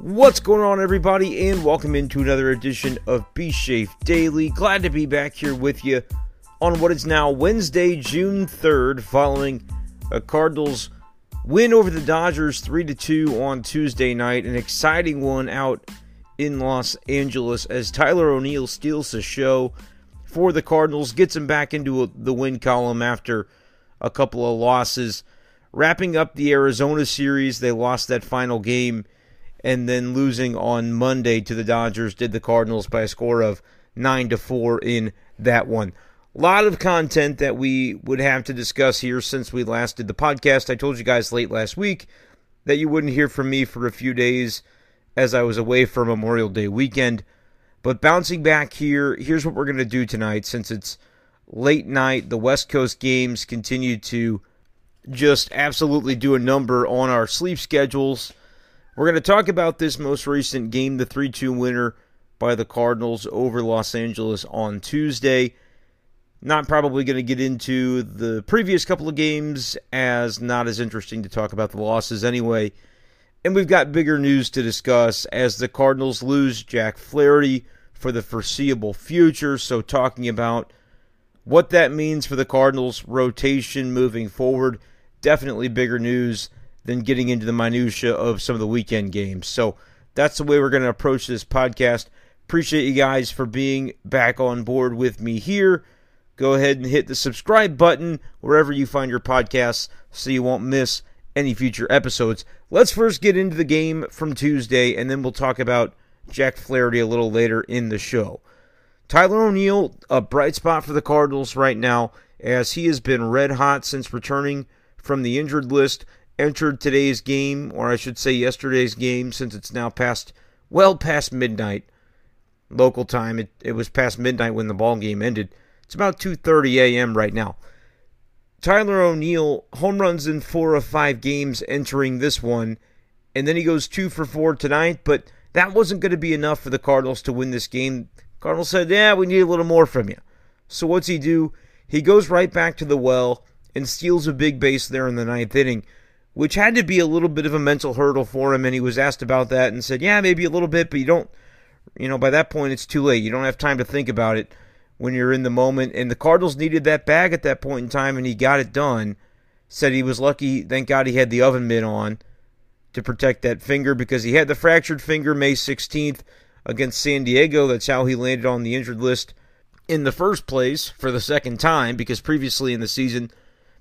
What's going on, everybody, and welcome into another edition of Be Safe Daily. Glad to be back here with you on what is now Wednesday, June 3rd, following a Cardinals win over the Dodgers 3 2 on Tuesday night. An exciting one out in Los Angeles as Tyler O'Neill steals the show for the Cardinals, gets them back into a, the win column after a couple of losses. Wrapping up the Arizona series, they lost that final game and then losing on Monday to the Dodgers did the Cardinals by a score of 9 to 4 in that one. A lot of content that we would have to discuss here since we last did the podcast. I told you guys late last week that you wouldn't hear from me for a few days as I was away for Memorial Day weekend. But bouncing back here, here's what we're going to do tonight since it's late night. The West Coast games continue to just absolutely do a number on our sleep schedules. We're going to talk about this most recent game, the 3 2 winner by the Cardinals over Los Angeles on Tuesday. Not probably going to get into the previous couple of games, as not as interesting to talk about the losses anyway. And we've got bigger news to discuss as the Cardinals lose Jack Flaherty for the foreseeable future. So, talking about what that means for the Cardinals' rotation moving forward, definitely bigger news than getting into the minutia of some of the weekend games. So that's the way we're going to approach this podcast. Appreciate you guys for being back on board with me here. Go ahead and hit the subscribe button wherever you find your podcasts so you won't miss any future episodes. Let's first get into the game from Tuesday, and then we'll talk about Jack Flaherty a little later in the show. Tyler O'Neill, a bright spot for the Cardinals right now, as he has been red hot since returning from the injured list entered today's game, or I should say yesterday's game, since it's now past, well past midnight local time. It, it was past midnight when the ball game ended. It's about 2:30 a.m. right now. Tyler O'Neill home runs in four of five games entering this one, and then he goes two for four tonight. But that wasn't going to be enough for the Cardinals to win this game. Cardinals said, "Yeah, we need a little more from you." So what's he do? He goes right back to the well and steals a big base there in the ninth inning which had to be a little bit of a mental hurdle for him. And he was asked about that and said, yeah, maybe a little bit, but you don't, you know, by that point, it's too late. You don't have time to think about it when you're in the moment. And the Cardinals needed that bag at that point in time, and he got it done. Said he was lucky, thank God he had the oven mitt on to protect that finger because he had the fractured finger May 16th against San Diego. That's how he landed on the injured list in the first place for the second time because previously in the season,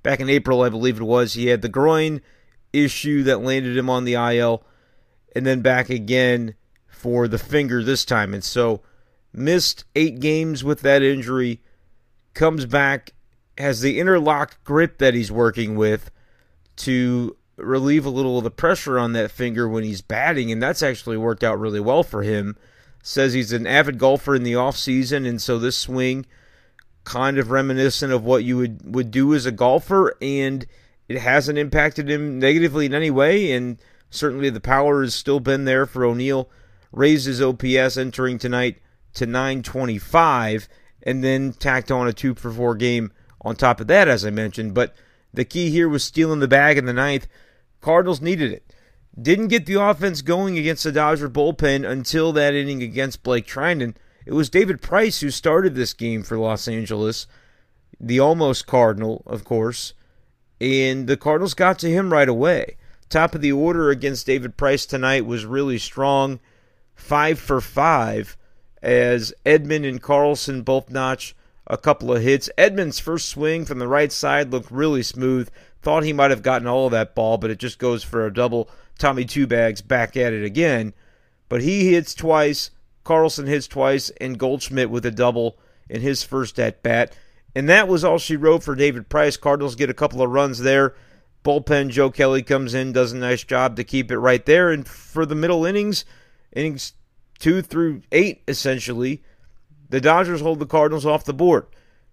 back in April, I believe it was, he had the groin issue that landed him on the IL, and then back again for the finger this time. And so missed eight games with that injury, comes back, has the interlock grip that he's working with to relieve a little of the pressure on that finger when he's batting, and that's actually worked out really well for him. Says he's an avid golfer in the off season, and so this swing kind of reminiscent of what you would, would do as a golfer and it hasn't impacted him negatively in any way, and certainly the power has still been there for O'Neill. Raised his OPS entering tonight to 925, and then tacked on a two for four game on top of that, as I mentioned. But the key here was stealing the bag in the ninth. Cardinals needed it. Didn't get the offense going against the Dodger bullpen until that inning against Blake Treinen. It was David Price who started this game for Los Angeles, the almost Cardinal, of course and the Cardinals got to him right away. Top of the order against David Price tonight was really strong, five for five, as Edman and Carlson both notch a couple of hits. Edman's first swing from the right side looked really smooth. Thought he might have gotten all of that ball, but it just goes for a double. Tommy Two Bags back at it again. But he hits twice, Carlson hits twice, and Goldschmidt with a double in his first at bat. And that was all she wrote for David Price. Cardinals get a couple of runs there. Bullpen, Joe Kelly comes in, does a nice job to keep it right there. And for the middle innings, innings two through eight, essentially, the Dodgers hold the Cardinals off the board.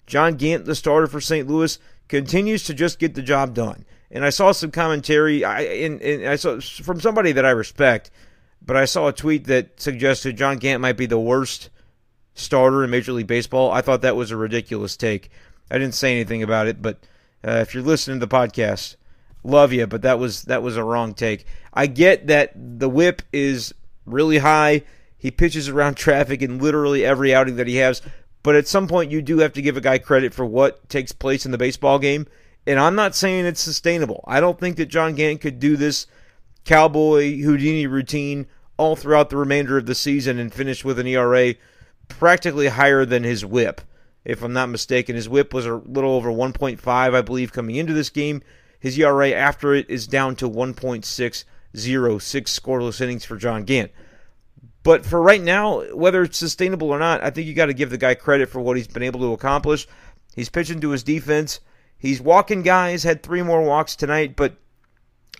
John Gant, the starter for St. Louis, continues to just get the job done. And I saw some commentary I, I saw from somebody that I respect, but I saw a tweet that suggested John Gant might be the worst starter in Major League Baseball. I thought that was a ridiculous take. I didn't say anything about it, but uh, if you're listening to the podcast, love you, but that was that was a wrong take. I get that the whip is really high. He pitches around traffic in literally every outing that he has. But at some point, you do have to give a guy credit for what takes place in the baseball game. And I'm not saying it's sustainable. I don't think that John Gant could do this cowboy Houdini routine all throughout the remainder of the season and finish with an ERA practically higher than his whip. If I'm not mistaken, his whip was a little over 1.5, I believe, coming into this game. His ERA after it is down to 1.60, six scoreless innings for John Gant. But for right now, whether it's sustainable or not, I think you got to give the guy credit for what he's been able to accomplish. He's pitching to his defense. He's walking guys, had three more walks tonight, but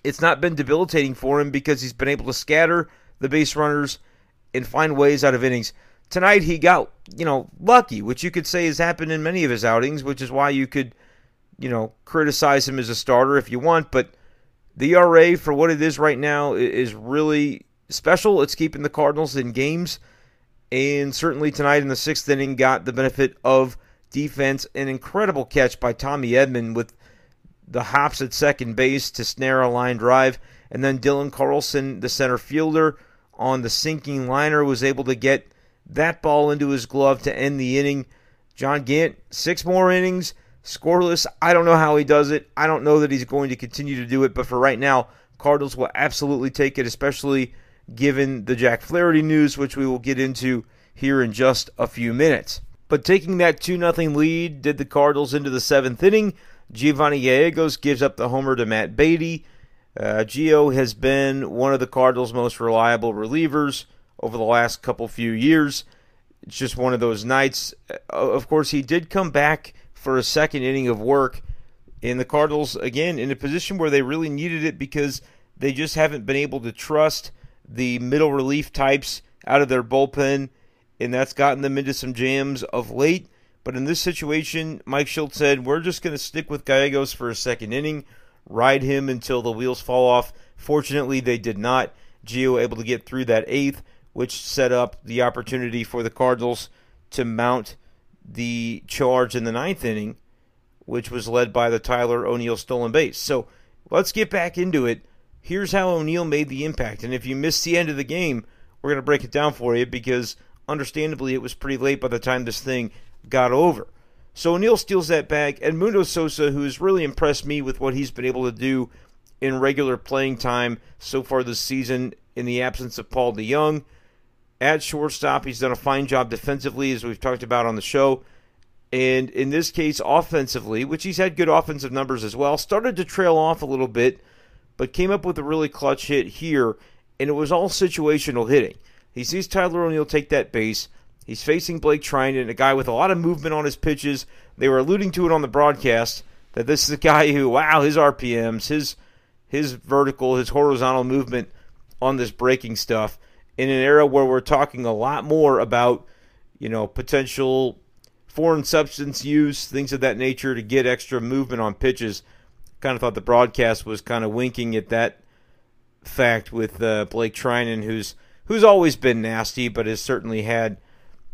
it's not been debilitating for him because he's been able to scatter the base runners and find ways out of innings. Tonight he got, you know, lucky, which you could say has happened in many of his outings, which is why you could, you know, criticize him as a starter if you want, but the ERA for what it is right now is really special. It's keeping the Cardinals in games, and certainly tonight in the sixth inning got the benefit of defense. An incredible catch by Tommy Edman with the hops at second base to snare a line drive, and then Dylan Carlson, the center fielder, on the sinking liner was able to get that ball into his glove to end the inning. John Gant, six more innings, scoreless. I don't know how he does it. I don't know that he's going to continue to do it, but for right now, Cardinals will absolutely take it, especially given the Jack Flaherty news, which we will get into here in just a few minutes. But taking that 2 0 lead did the Cardinals into the seventh inning. Giovanni Gallegos gives up the homer to Matt Beaty. Uh, Gio has been one of the Cardinals' most reliable relievers over the last couple few years. It's just one of those nights. Uh, of course, he did come back for a second inning of work, and the Cardinals, again, in a position where they really needed it because they just haven't been able to trust the middle relief types out of their bullpen, and that's gotten them into some jams of late. But in this situation, Mike Shildt said, We're just going to stick with Gallegos for a second inning, ride him until the wheels fall off. Fortunately, they did not. Gio able to get through that eighth, which set up the opportunity for the Cardinals to mount the charge in the ninth inning, which was led by the Tyler O'Neill stolen base. So let's get back into it here's how O'Neill made the impact. And if you missed the end of the game, we're going to break it down for you because understandably it was pretty late by the time this thing got over. So O'Neill steals that bag. Edmundo Sosa, who has really impressed me with what he's been able to do in regular playing time so far this season in the absence of Paul DeJong. At shortstop, he's done a fine job defensively, as we've talked about on the show. And in this case, offensively, which he's had good offensive numbers as well, started to trail off a little bit but came up with a really clutch hit here, and it was all situational hitting. He sees Tyler O'Neill take that base. He's facing Blake Treinen, a guy with a lot of movement on his pitches. They were alluding to it on the broadcast that this is a guy who, wow, his RPMs, his his vertical, his horizontal movement on this breaking stuff in an era where we're talking a lot more about, you know, potential foreign substance use, things of that nature to get extra movement on pitches kind of thought the broadcast was kind of winking at that fact with uh, Blake Treinen, who's who's always been nasty, but has certainly had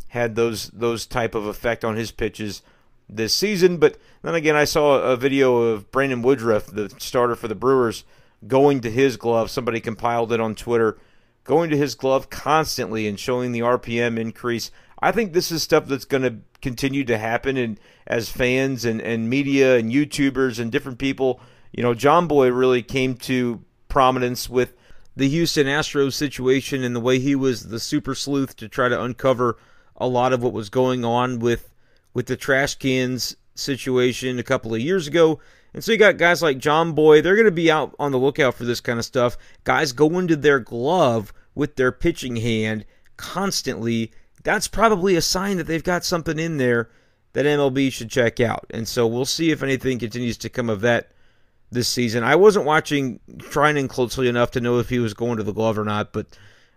had those those type of effect on his pitches this season. But then again, I saw a video of Brandon Woodruff, the starter for the Brewers, going to his glove. Somebody compiled it on Twitter, going to his glove constantly and showing the RPM increase. I think this is stuff that's going to continue to happen, and as fans and, and media and YouTubers and different people, you know, Jomboy really came to prominence with the Houston Astros situation and the way he was the super sleuth to try to uncover a lot of what was going on with with the trash cans situation a couple of years ago. And so you got guys like Jomboy, they're going to be out on the lookout for this kind of stuff. Guys go into their glove with their pitching hand constantly that's probably a sign that they've got something in there that MLB should check out. And so we'll see if anything continues to come of that this season. I wasn't watching Treinen closely enough to know if he was going to the glove or not, but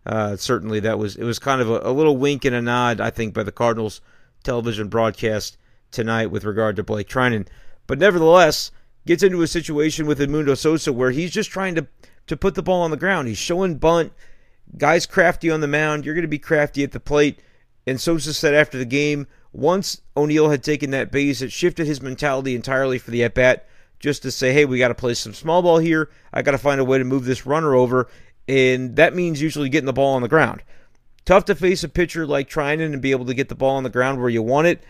uh, certainly that was it was kind of a, a, little wink and a nod, I think, by the Cardinals television broadcast tonight with regard to Blake Treinen. But nevertheless, gets into a situation with Edmundo Sosa where he's just trying to to put the ball on the ground. He's showing bunt. Guys crafty on the mound. You're going to be crafty at the plate. And Sosa said after the game, once O'Neill had taken that base, it shifted his mentality entirely for the at bat just to say, hey, we got to play some small ball here. I got to find a way to move this runner over. and that means usually getting the ball on the ground. Tough to face a pitcher like Treinen and be able to get the ball on the ground where you want it.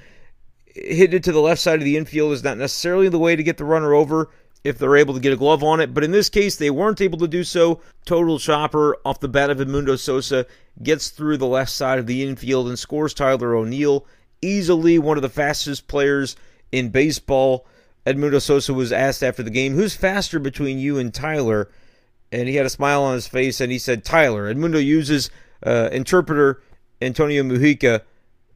Hitting it to the left side of the infield is not necessarily the way to get the runner over if they're able to get a glove on it. But in this case, they weren't able to do so. Total chopper off the bat of Edmundo Sosa gets through the left side of the infield and scores Tyler O'Neill. Easily one of the fastest players in baseball. Edmundo Sosa was asked after the game, Who's faster between you and Tyler? And he had a smile on his face and he said, Tyler. Edmundo uses uh, interpreter Antonio Mujica,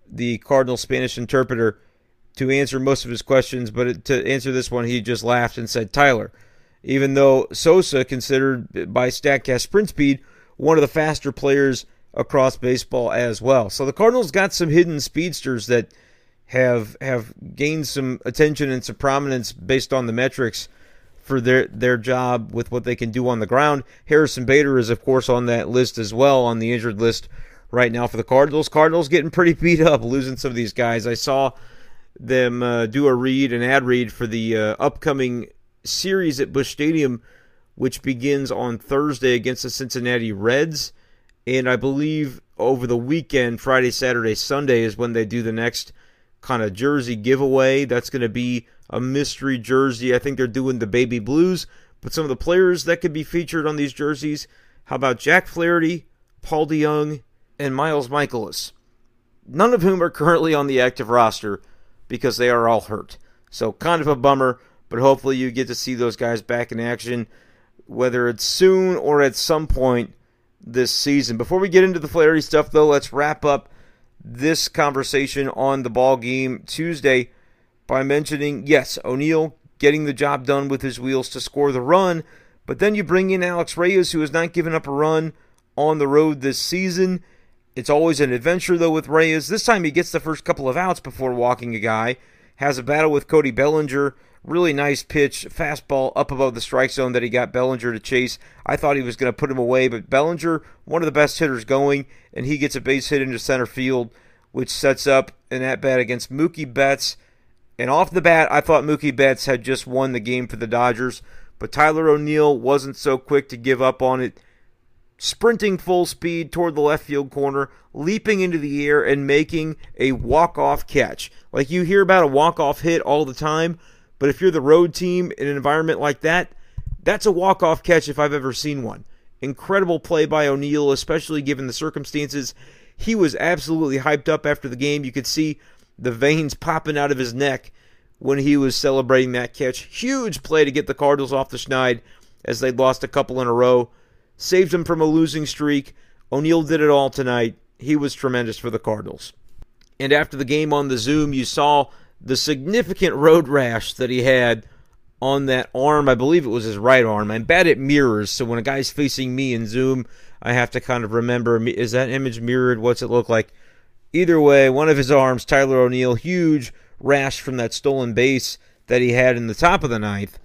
the Cardinal Spanish interpreter, to answer most of his questions, but to answer this one, he just laughed and said Tyler. Even though Sosa, considered by StatCast sprint speed, one of the faster players across baseball as well. So the Cardinals got some hidden speedsters that have have gained some attention and some prominence based on the metrics for their their job with what they can do on the ground. Harrison Bader is of course on that list as well on the injured list right now for the Cardinals. Cardinals getting pretty beat up, losing some of these guys. I saw them uh, do a read, an ad read for the uh, upcoming series at Busch Stadium, which begins on Thursday against the Cincinnati Reds. And I believe over the weekend, Friday, Saturday, Sunday, is when they do the next kind of jersey giveaway. That's going to be a mystery jersey. I think they're doing the baby blues, but some of the players that could be featured on these jerseys. How about Jack Flaherty, Paul DeJong, and Miles Mikolas? None of whom are currently on the active roster because they are all hurt. So kind of a bummer, but hopefully you get to see those guys back in action, whether it's soon or at some point this season. Before we get into the Flaherty stuff, though, let's wrap up this conversation on the ball game Tuesday by mentioning yes, O'Neill getting the job done with his wheels to score the run, but then you bring in Alex Reyes, who has not given up a run on the road this season. It's always an adventure, though, with Reyes. This time he gets the first couple of outs before walking a guy. Has a battle with Cody Bellinger. Really nice pitch, fastball up above the strike zone that he got Bellinger to chase. I thought he was going to put him away, but Bellinger, one of the best hitters going, and he gets a base hit into center field, which sets up an at bat against Mookie Betts. And off the bat, I thought Mookie Betts had just won the game for the Dodgers, but Tyler O'Neill wasn't so quick to give up on it sprinting full speed toward the left field corner, leaping into the air and making a walk-off catch. Like you hear about a walk-off hit all the time, but if you're the road team in an environment like that, that's a walk-off catch if I've ever seen one. Incredible play by O'Neill, especially given the circumstances. He was absolutely hyped up after the game. You could see the veins popping out of his neck when he was celebrating that catch. Huge play to get the Cardinals off the schneid as they'd lost a couple in a row saved him from a losing streak. O'Neill did it all tonight. He was tremendous for the Cardinals. And after the game on the Zoom, you saw the significant road rash that he had on that arm. I believe it was his right arm. I'm bad at mirrors, so when a guy's facing me in Zoom, I have to kind of remember is that image mirrored? What's it look like? Either way, one of his arms, Tyler O'Neill, huge rash from that stolen base that he had in the top of the ninth.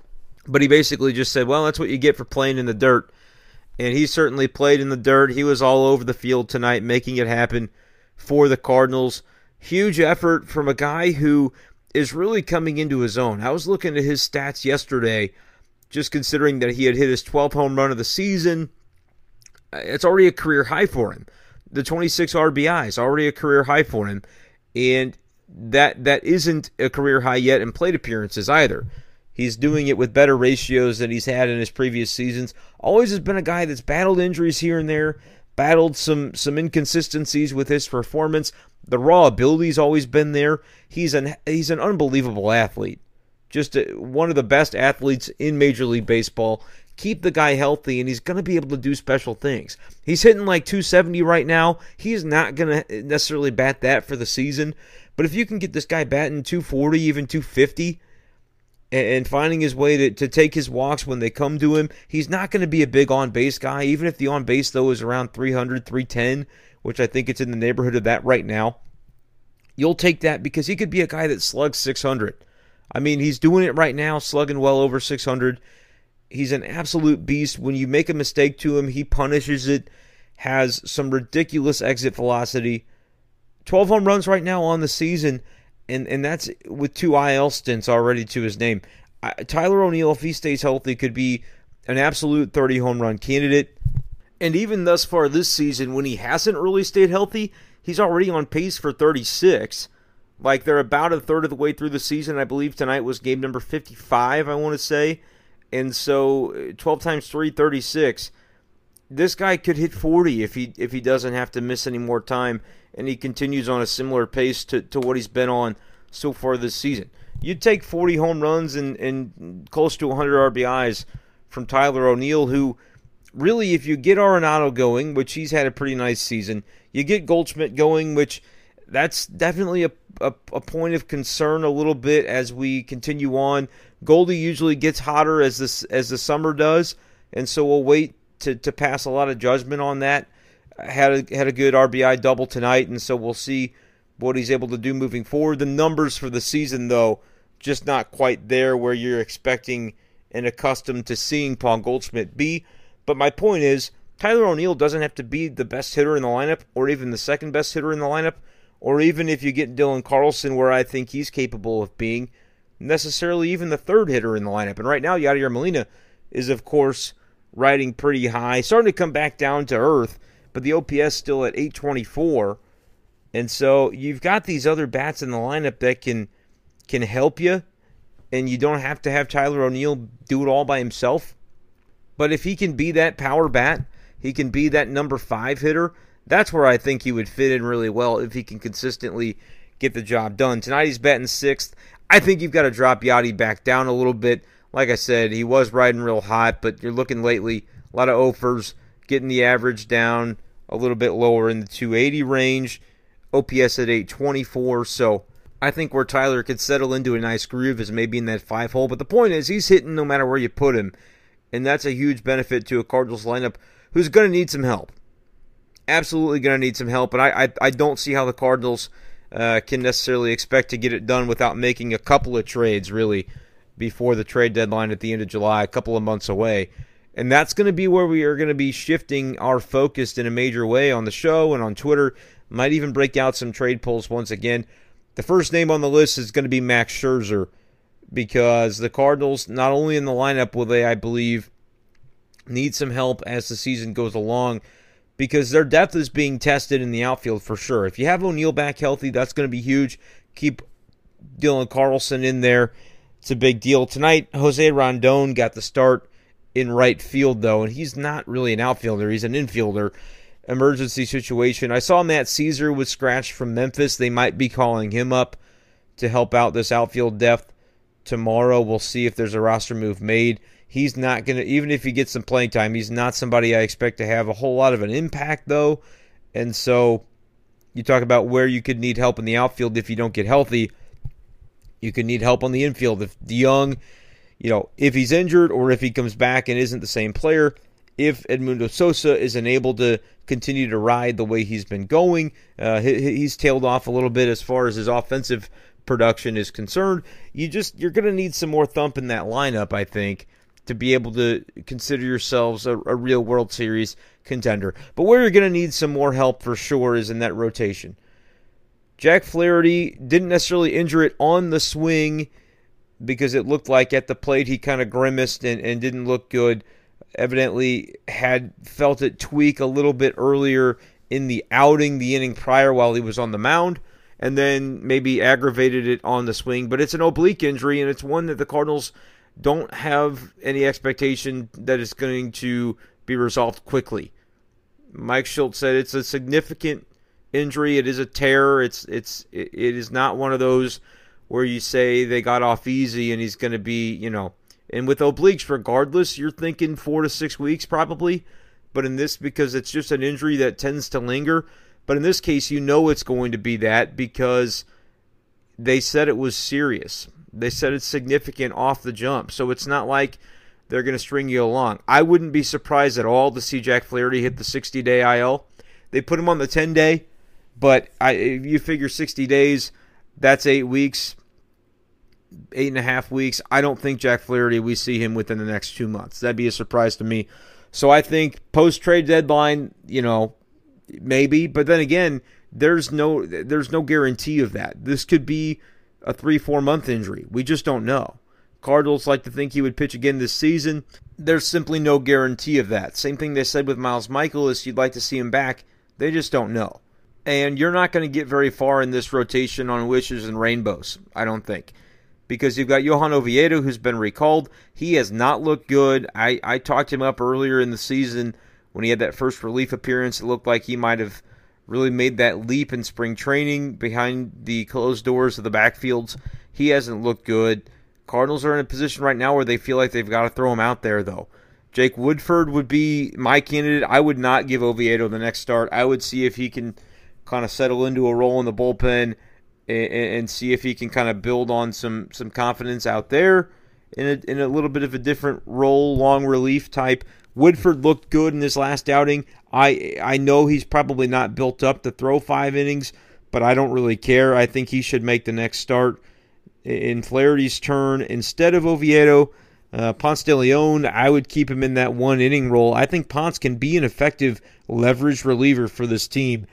But he basically just said, well, that's what you get for playing in the dirt and he certainly played in the dirt. He was all over the field tonight, making it happen for the Cardinals. Huge effort from a guy who is really coming into his own. I was looking at his stats yesterday, just considering that he had hit his 12th home run of the season. It's already a career high for him. The 26 RBI is already a career high for him, and that that isn't a career high yet in plate appearances either. He's doing it with better ratios than he's had in his previous seasons. Always has been a guy that's battled injuries here and there, battled some some inconsistencies with his performance. The raw ability's always been there. He's an he's an unbelievable athlete. Just a, one of the best athletes in Major League Baseball. Keep the guy healthy, and he's going to be able to do special things. He's hitting like 270 right now. He's not going to necessarily bat that for the season, but if you can get this guy batting 240, even 250 and finding his way to, to take his walks when they come to him. He's not going to be a big on base guy, even if the on base, though, is around 300, 310, which I think it's in the neighborhood of that right now. You'll take that because he could be a guy that slugs 600. I mean, he's doing it right now, slugging well over 600. He's an absolute beast. When you make a mistake to him, he punishes it, has some ridiculous exit velocity. 12 home runs right now on the season and and that's with two IL stints already to his name. Tyler O'Neill, if he stays healthy, could be an absolute 30 home run candidate. And even thus far this season, when he hasn't really stayed healthy, he's already on pace for 36. Like they're about a third of the way through the season. I believe tonight was game number 55, I want to say. And so 12 times 3, 36. This guy could hit 40 if he if he doesn't have to miss any more time and he continues on a similar pace to, to what he's been on so far this season. You'd take 40 home runs and, and close to 100 RBIs from Tyler O'Neill, who really, if you get Arenado going, which he's had a pretty nice season, you get Goldschmidt going, which that's definitely a, a, a, point of concern a little bit as we continue on. Goldie usually gets hotter as this as the summer does, and so we'll wait to, to pass a lot of judgment on that. Had a, had a good RBI double tonight, and so we'll see what he's able to do moving forward. The numbers for the season, though, just not quite there where you're expecting and accustomed to seeing Paul Goldschmidt be. But my point is, Tyler O'Neill doesn't have to be the best hitter in the lineup, or even the second best hitter in the lineup, or even if you get Dylan Carlson, where I think he's capable of being, necessarily even the third hitter in the lineup. And right now, Yadier Molina is, of course, riding pretty high, starting to come back down to earth, but the OPS still at 824. And so you've got these other bats in the lineup that can can help you, and you don't have to have Tyler O'Neill do it all by himself. But if he can be that power bat, he can be that number five hitter. That's where I think he would fit in really well if he can consistently get the job done. Tonight he's batting sixth. I think you've got to drop Yadi back down a little bit. Like I said, he was riding real hot, but you're looking lately a lot of offers, getting the average down a little bit lower in the 280 range. OPS at 824. So I think where Tyler could settle into a nice groove is maybe in that five hole. But the point is, he's hitting no matter where you put him. And that's a huge benefit to a Cardinals lineup who's going to need some help. Absolutely going to need some help. And I, I, I don't see how the Cardinals uh, can necessarily expect to get it done without making a couple of trades, really, before the trade deadline at the end of July, a couple of months away. And that's going to be where we are going to be shifting our focus in a major way on the show and on Twitter might even break out some trade polls once again. The first name on the list is going to be Max Scherzer because the Cardinals, not only in the lineup will they, I believe, need some help as the season goes along because their depth is being tested in the outfield for sure. If you have O'Neill back healthy, that's going to be huge. Keep Dylan Carlson in there. It's a big deal. Tonight, Jose Rondon got the start in right field, though, and he's not really an outfielder, he's an infielder emergency situation. I saw Matt Caesar was scratched from Memphis. They might be calling him up to help out this outfield depth tomorrow. We'll see if there's a roster move made. He's not going to, even if he gets some playing time, he's not somebody I expect to have a whole lot of an impact, though. And so you talk about where you could need help in the outfield if you don't get healthy. You could need help on the infield. If DeJong, you know, if he's injured or if he comes back and isn't the same player, if Edmundo Sosa isn't able to continue to ride the way he's been going, uh, he's tailed off a little bit as far as his offensive production is concerned. You just you're going to need some more thump in that lineup, I think, to be able to consider yourselves a, a real World Series contender. But where you're going to need some more help for sure is in that rotation. Jack Flaherty didn't necessarily injure it on the swing because it looked like at the plate he kind of grimaced and, and didn't look good evidently had felt it tweak a little bit earlier in the outing, the inning prior while he was on the mound, and then maybe aggravated it on the swing. But it's an oblique injury, and it's one that the Cardinals don't have any expectation that it's going to be resolved quickly. Mike Shildt said it's a significant injury. It is a tear. It's it's it is not one of those where you say they got off easy and he's going to be you know and with obliques, regardless, you're thinking four to six weeks probably. But in this, because it's just an injury that tends to linger. But in this case, you know it's going to be that because they said it was serious. They said it's significant off the jump. So it's not like they're going to string you along. I wouldn't be surprised at all to see Jack Flaherty hit the 60 day IL. They put him on the 10 day, but I, you figure 60 days, that's eight weeks eight and a half weeks. I don't think Jack Flaherty we see him within the next two months. That'd be a surprise to me. So I think post trade deadline, you know, maybe. But then again, there's no there's no guarantee of that. This could be a three four month injury. We just don't know. Cardinals like to think he would pitch again this season. There's simply no guarantee of that. Same thing they said with Miles Mikolas. You'd like to see him back. They just don't know. And you're not going to get very far in this rotation on wishes and rainbows, I don't think. Because you've got Johan Oviedo, who's been recalled. He has not looked good. I, I talked him up earlier in the season when he had that first relief appearance. It looked like he might have really made that leap in spring training behind the closed doors of the backfields. He hasn't looked good. Cardinals are in a position right now where they feel like they've got to throw him out there, though. Jake Woodford would be my candidate. I would not give Oviedo the next start. I would see if he can kind of settle into a role in the bullpen and, and see if he can kind of build on some some confidence out there in a, in a little bit of a different role, long relief type. Woodford looked good in his last outing. I I know he's probably not built up to throw five innings, but I don't really care. I think he should make the next start in Flaherty's turn instead of Oviedo. Uh, Ponce de Leon, I would keep him in that one inning role. I think Ponce can be an effective leverage reliever for this team.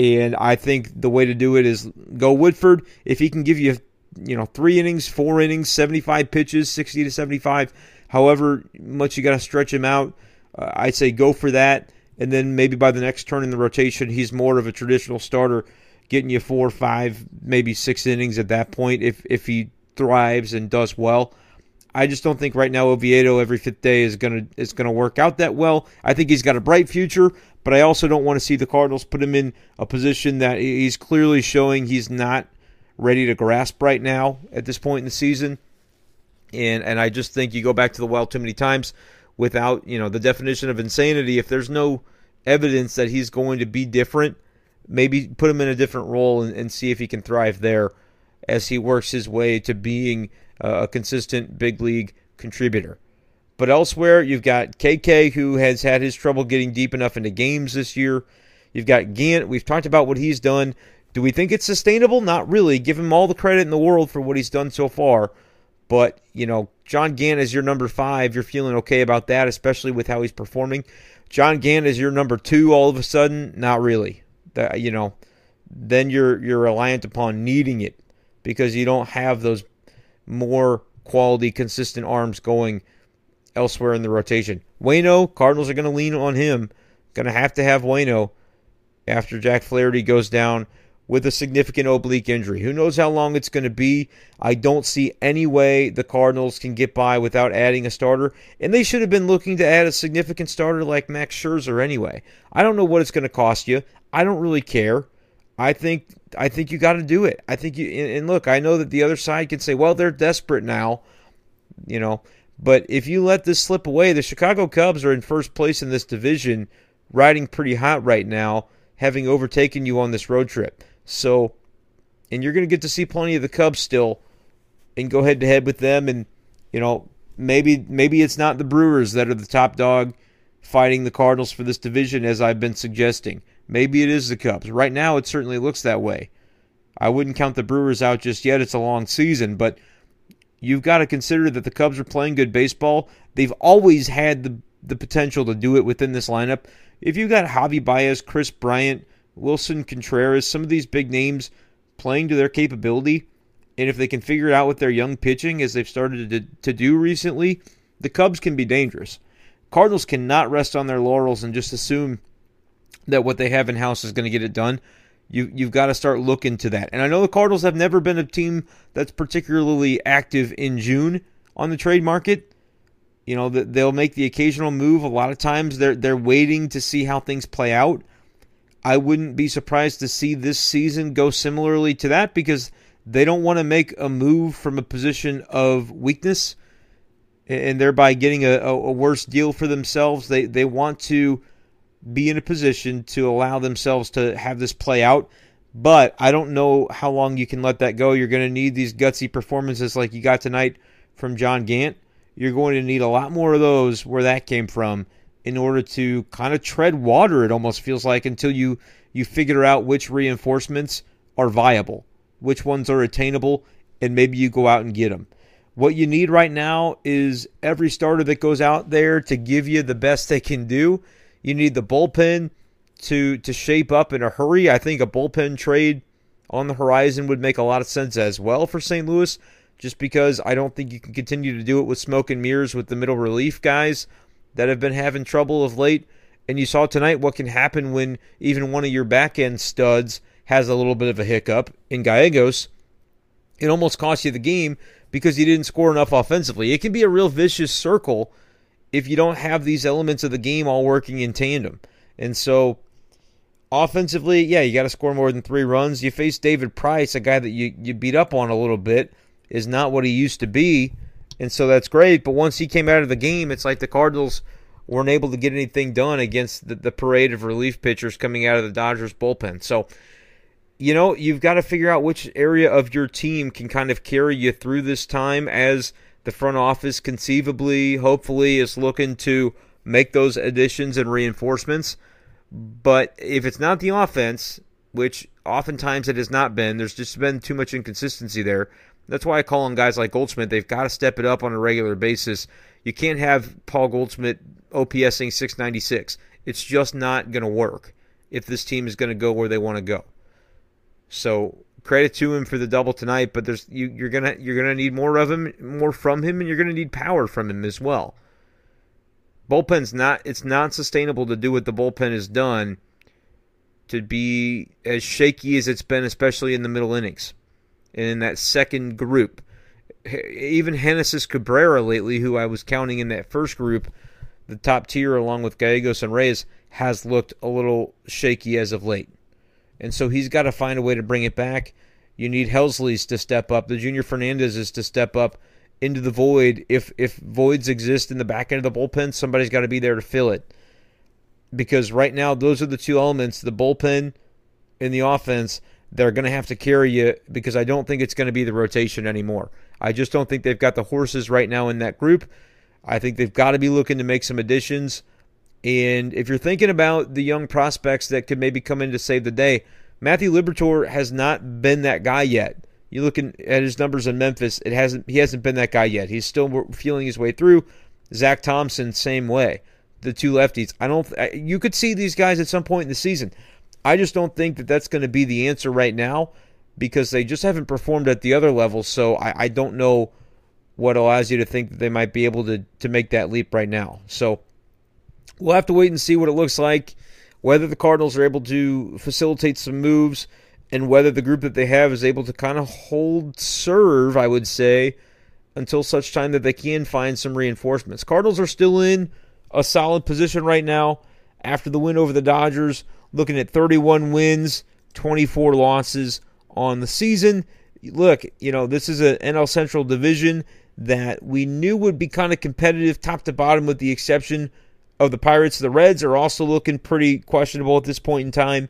And I think the way to do it is go Woodford. If he can give you, you know, three innings, four innings, 75 pitches, 60 to 75, however much you got to stretch him out, uh, I'd say go for that. And then maybe by the next turn in the rotation, he's more of a traditional starter, getting you four, five, maybe six innings at that point if, if he thrives and does well. I just don't think right now Oviedo every fifth day is gonna is gonna work out that well. I think he's got a bright future, but I also don't want to see the Cardinals put him in a position that he's clearly showing he's not ready to grasp right now at this point in the season. And and I just think you go back to the well too many times without, you know, the definition of insanity. If there's no evidence that he's going to be different, maybe put him in a different role and, and see if he can thrive there as he works his way to being a consistent big league contributor. But elsewhere, you've got KK, who has had his trouble getting deep enough into games this year. You've got Gant. We've talked about what he's done. Do we think it's sustainable? Not really. Give him all the credit in the world for what he's done so far. But, you know, John Gant is your number five. You're feeling okay about that, especially with how he's performing. John Gant is your number two all of a sudden. Not really. That, you know, then you're you're reliant upon needing it because you don't have those more quality, consistent arms going elsewhere in the rotation. Wayno, Cardinals are going to lean on him. Going to have to have Wayno after Jack Flaherty goes down with a significant oblique injury. Who knows how long it's going to be? I don't see any way the Cardinals can get by without adding a starter, and they should have been looking to add a significant starter like Max Scherzer anyway. I don't know what it's going to cost you. I don't really care. I think I think you got to do it. I think you and look, I know that the other side can say, well, they're desperate now, you know, but if you let this slip away, the Chicago Cubs are in first place in this division, riding pretty hot right now, having overtaken you on this road trip. So, and you're going to get to see plenty of the Cubs still, and go head to head with them, and you know maybe maybe it's not the Brewers that are the top dog fighting the Cardinals for this division as I've been suggesting. Maybe it is the Cubs. Right now, it certainly looks that way. I wouldn't count the Brewers out just yet. It's a long season, but you've got to consider that the Cubs are playing good baseball. They've always had the the potential to do it within this lineup. If you've got Javi Baez, Kris Bryant, Willson Contreras, some of these big names playing to their capability, and if they can figure it out with their young pitching as they've started to, to do recently, the Cubs can be dangerous. Cardinals cannot rest on their laurels and just assume that what they have in house is going to get it done. You you've got to start looking to that. And I know the Cardinals have never been a team that's particularly active in June on the trade market. You know, they'll make the occasional move. A lot of times they're they're waiting to see how things play out. I wouldn't be surprised to see this season go similarly to that because they don't want to make a move from a position of weakness and thereby getting a, a worse deal for themselves. They they want to be in a position to allow themselves to have this play out. But I don't know how long you can let that go. You're going to need these gutsy performances like you got tonight from John Gant. You're going to need a lot more of those where that came from in order to kind of tread water it almost feels like until you you figure out which reinforcements are viable, which ones are attainable and maybe you go out and get them. What you need right now is every starter that goes out there to give you the best they can do you need the bullpen to to shape up in a hurry. I think a bullpen trade on the horizon would make a lot of sense as well for St. Louis just because I don't think you can continue to do it with smoke and mirrors with the middle relief guys that have been having trouble of late. And you saw tonight what can happen when even one of your back end studs has a little bit of a hiccup in Gallegos. It almost costs you the game because you didn't score enough offensively. It can be a real vicious circle if you don't have these elements of the game all working in tandem. And so offensively, yeah, you got to score more than three runs. You face David Price, a guy that you, you beat up on a little bit, is not what he used to be. And so that's great. But once he came out of the game, it's like the Cardinals weren't able to get anything done against the, the parade of relief pitchers coming out of the Dodgers bullpen. So, you know, you've got to figure out which area of your team can kind of carry you through this time as the front office conceivably, hopefully, is looking to make those additions and reinforcements. But if it's not the offense, which oftentimes it has not been, there's just been too much inconsistency there. That's why I call on guys like Goldschmidt. They've got to step it up on a regular basis. You can't have Paul Goldschmidt OPSing 696. It's just not going to work if this team is going to go where they want to go. So credit to him for the double tonight, but there's you, you're gonna you're gonna need more of him, more from him, and you're gonna need power from him as well. Bullpen's not it's not sustainable to do what the bullpen has done to be as shaky as it's been, especially in the middle innings and in that second group. Even Genesis Cabrera lately, who I was counting in that first group, the top tier along with Gallegos and Reyes, has looked a little shaky as of late and so he's got to find a way to bring it back. You need Helsley's to step up. The Junior Fernandez is to step up into the void. If if voids exist in the back end of the bullpen, somebody's got to be there to fill it. Because right now, those are the two elements: the bullpen and the offense. They're going to have to carry you because I don't think it's going to be the rotation anymore. I just don't think they've got the horses right now in that group. I think they've got to be looking to make some additions. And if you're thinking about the young prospects that could maybe come in to save the day, Matthew Liberatore has not been that guy yet. You looking at his numbers in Memphis, it hasn't he hasn't been that guy yet. He's still feeling his way through. Zack Thompson, same way. The two lefties. I don't. You could see these guys at some point in the season. I just don't think that that's going to be the answer right now because they just haven't performed at the other level. So I, I don't know what allows you to think that they might be able to to make that leap right now. So we'll have to wait and see what it looks like, whether the Cardinals are able to facilitate some moves, and whether the group that they have is able to kind of hold serve, I would say, until such time that they can find some reinforcements. Cardinals are still in a solid position right now after the win over the Dodgers, looking at 31 wins, 24 losses on the season. Look, you know, this is an NL Central division that we knew would be kind of competitive top to bottom with the exception of the Pirates. The Reds are also looking pretty questionable at this point in time.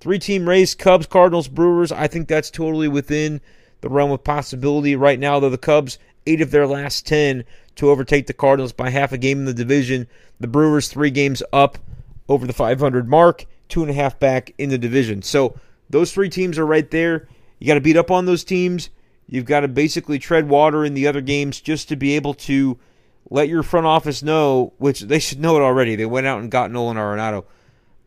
Three team race Cubs, Cardinals, Brewers. I think that's totally within the realm of possibility right now, though the Cubs, eight of their last 10 to overtake the Cardinals by half a game in the division. The Brewers, three games up over the 500 mark, two and a half back in the division. So those three teams are right there. You got to beat up on those teams. You've got to basically tread water in the other games just to be able to let your front office know, which they should know it already. They went out and got Nolan Arenado.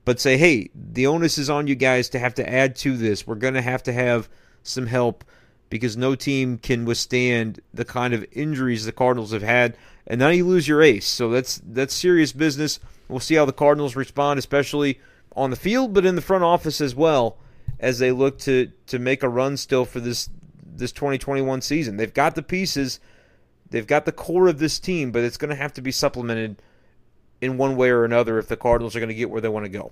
But say, hey, the onus is on you guys to have to add to this. We're going to have to have some help because no team can withstand the kind of injuries the Cardinals have had. And now you lose your ace. So that's that's serious business. We'll see how the Cardinals respond, especially on the field, but in the front office as well, as they look to to make a run still for this this 2021 season. They've got the pieces They've got the core of this team, but it's going to have to be supplemented in one way or another if the Cardinals are going to get where they want to go.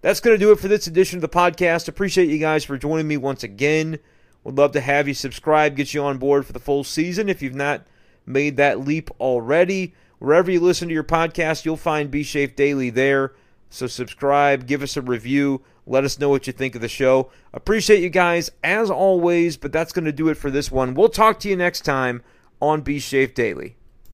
That's going to do it for this edition of the podcast. Appreciate you guys for joining me once again. Would love to have you subscribe, get you on board for the full season if you've not made that leap already. Wherever you listen to your podcast, you'll find B Shape Daily there. So subscribe, give us a review, let us know what you think of the show. Appreciate you guys as always, but that's going to do it for this one. We'll talk to you next time on B Shape Daily.